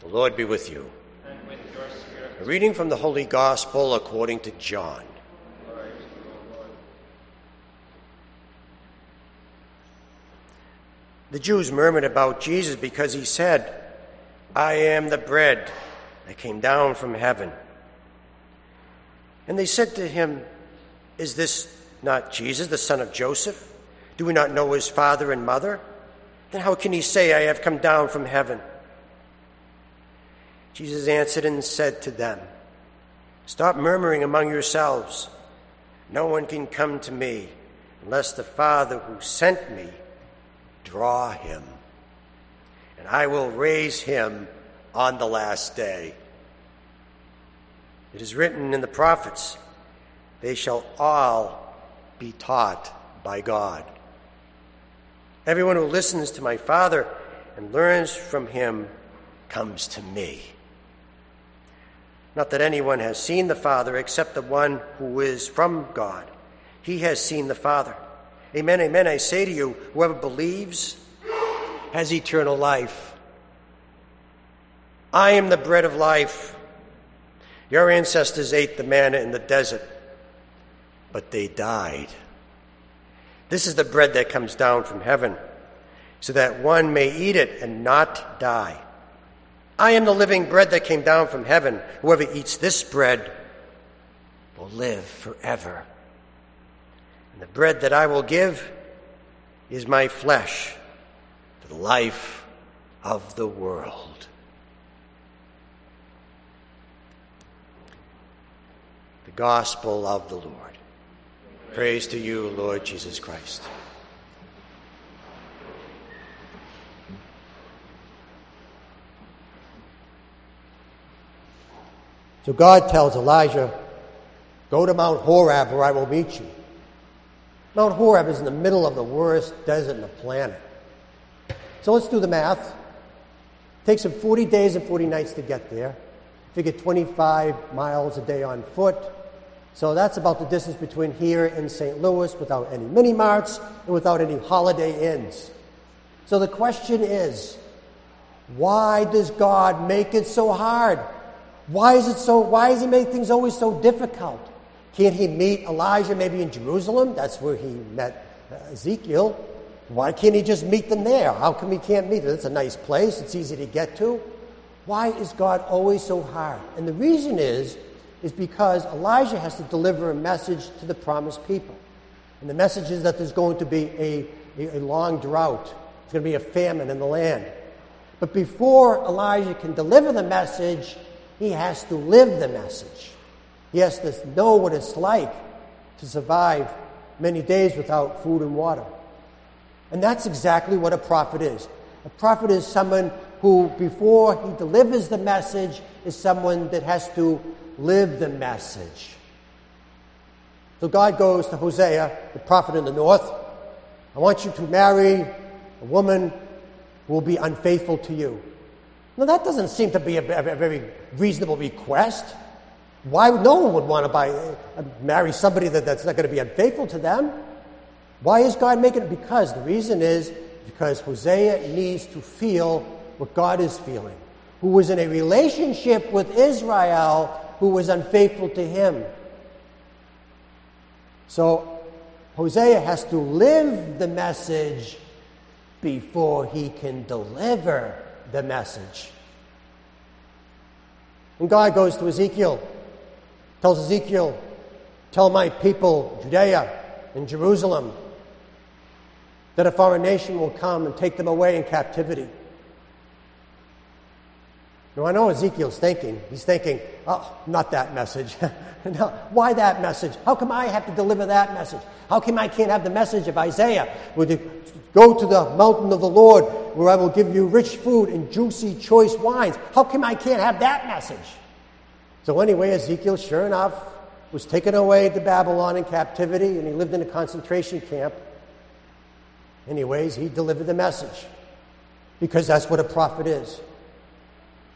The Lord be with you. And with your spirit. A reading from the Holy Gospel according to John. Glory to you, O Lord. The Jews murmured about Jesus because he said, I am the bread that came down from heaven. And they said to him, Is this not Jesus, the son of Joseph? Do we not know his father and mother? Then how can he say, I have come down from heaven? Jesus answered and said to them, Stop murmuring among yourselves. No one can come to me unless the Father who sent me draw him. And I will raise him on the last day. It is written in the prophets, they shall all be taught by God. Everyone who listens to my Father and learns from him comes to me. Not that anyone has seen the Father except the one who is from God. He has seen the Father. Amen, amen. I say to you, whoever believes has eternal life. I am the bread of life. Your ancestors ate the manna in the desert, but they died. This is the bread that comes down from heaven, so that one may eat it and not die. I am the living bread that came down from heaven. Whoever eats this bread will live forever. And the bread that I will give is my flesh the life of the world. The gospel of the Lord. Praise to you, Lord Jesus Christ. So God tells Elijah, Go to Mount Horeb where I will meet you. Mount Horeb is in the middle of the worst desert in the planet. So let's do the math. It takes him 40 days and 40 nights to get there. Figure 25 miles a day on foot. So that's about the distance between here and St. Louis without any mini marts and without any holiday inns. So the question is, why does God make it so hard? Why is it so why does he make things always so difficult? Can't he meet Elijah maybe in Jerusalem? That's where he met Ezekiel. Why can't he just meet them there? How come he can't meet them? It's a nice place, it's easy to get to. Why is God always so hard? And the reason is is because Elijah has to deliver a message to the promised people. And the message is that there's going to be a, a, a long drought. There's going to be a famine in the land. But before Elijah can deliver the message, he has to live the message. He has to know what it's like to survive many days without food and water. And that's exactly what a prophet is. A prophet is someone who, before he delivers the message, is someone that has to live the message. So God goes to Hosea, the prophet in the north. I want you to marry a woman who will be unfaithful to you. Now, that doesn't seem to be a, a, very reasonable request. Why would no one would want to buy, uh, marry somebody that, that's not going to be unfaithful to them? Why is God making it? Because the reason is because Hosea needs to feel what God is feeling, who was in a relationship with Israel who was unfaithful to him. So Hosea has to live the message before he can deliver the message. And God goes to Ezekiel, tells Ezekiel, Tell my people, Judea and Jerusalem, that a foreign nation will come and take them away in captivity. Now, I know Ezekiel's thinking. He's thinking, oh, not that message. no, why that message? How come I have to deliver that message? How come I can't have the message of Isaiah? Would you go to the mountain of the Lord where I will give you rich food and juicy, choice wines? How come I can't have that message? So, anyway, Ezekiel, sure enough, was taken away to Babylon in captivity and he lived in a concentration camp. Anyways, he delivered the message because that's what a prophet is.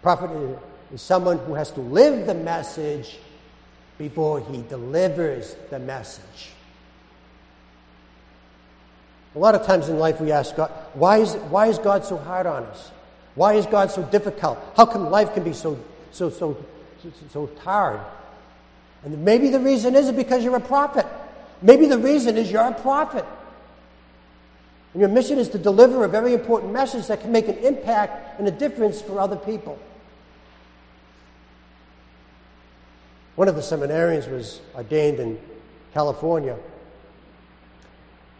Prophet is someone who has to live the message before he delivers the message. A lot of times in life we ask God, why is, why is God so hard on us? Why is God so difficult? How come life can be so, so, so, so, hard? And maybe the reason is because you're a prophet. Maybe the reason is you're a prophet. And your mission is to deliver a very important message that can make an impact and a difference for other people. One of the seminarians was ordained in California.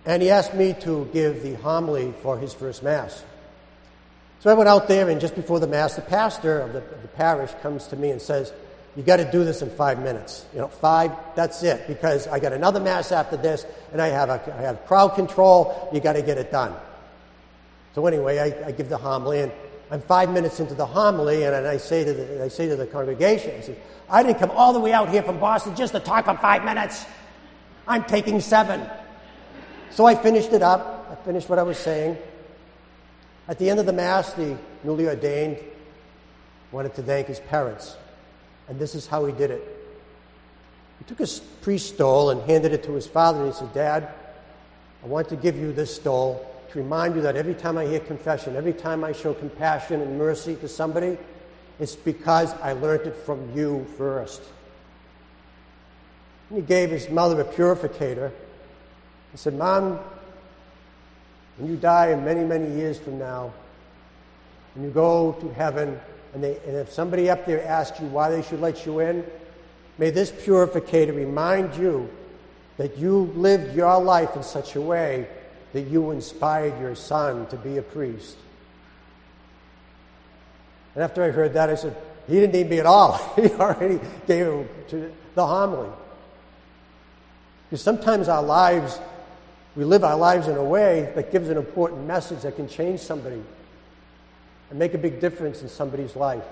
And he asked me to give the homily for his first Mass. So I went out there, and just before the Mass, the pastor of the, of the parish comes to me and says, You got to do this in five minutes. You know, five, that's it, because I got another Mass after this, and I have, a, I have crowd control. You got to get it done. So anyway, I, I give the homily, and I'm five minutes into the homily, and I say to the, I say to the congregation, I say, I didn't come all the way out here from Boston just to talk for five minutes. I'm taking seven. So I finished it up. I finished what I was saying. At the end of the Mass, the newly ordained wanted to thank his parents. And this is how he did it. He took his priest stole and handed it to his father, and he said, Dad, I want to give you this stole to remind you that every time I hear confession, every time I show compassion and mercy to somebody, it's because I learned it from you first. And he gave his mother a purificator he said, Mom, when you die in many, many years from now, and you go to heaven, and, they, and if somebody up there asks you why they should let you in, may this purificator remind you that you lived your life in such a way that you inspired your son to be a priest. And after I heard that, I said, he didn't need me at all. he already gave to the homily. Because sometimes our lives we live our lives in a way that gives an important message that can change somebody and make a big difference in somebody's life.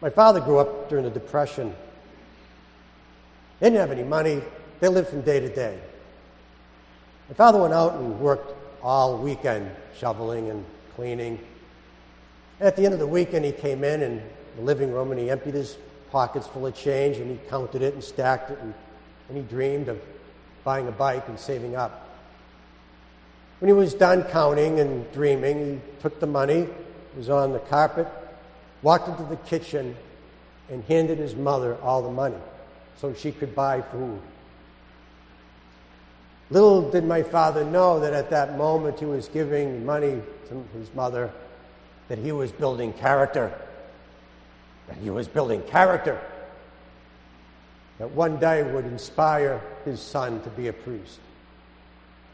My father grew up during the Depression. They didn't have any money, they lived from day to day. My father went out and worked all weekend, shoveling and cleaning. At the end of the weekend, he came in in the living room and he emptied his pockets full of change and he counted it and stacked it and, and he dreamed of buying a bike and saving up. When he was done counting and dreaming, he took the money, was on the carpet, walked into the kitchen, and handed his mother all the money so she could buy food. Little did my father know that at that moment he was giving money to his mother, that he was building character. That he was building character that one day would inspire his son to be a priest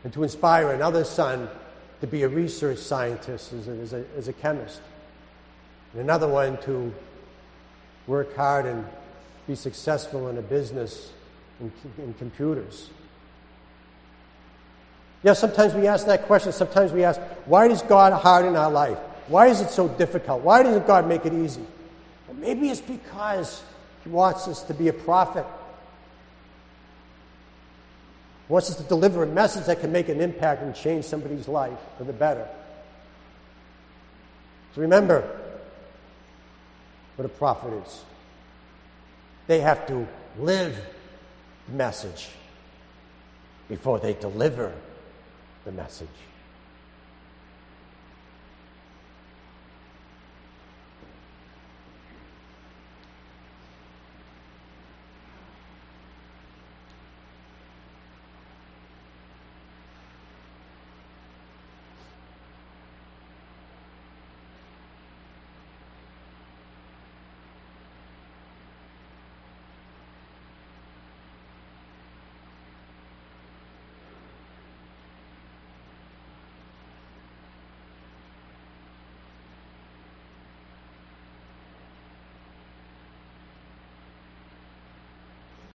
and to inspire another son to be a research scientist as a, as a, as a chemist, and another one to work hard and be successful in a business in, in computers. Yeah, sometimes we ask that question. Sometimes we ask, why does God harden our life? Why is it so difficult? Why doesn't God make it easy? Well, maybe it's because he wants us to be a prophet. He wants us to deliver a message that can make an impact and change somebody's life for the better. So remember what a prophet is. They have to live the message before they deliver the message.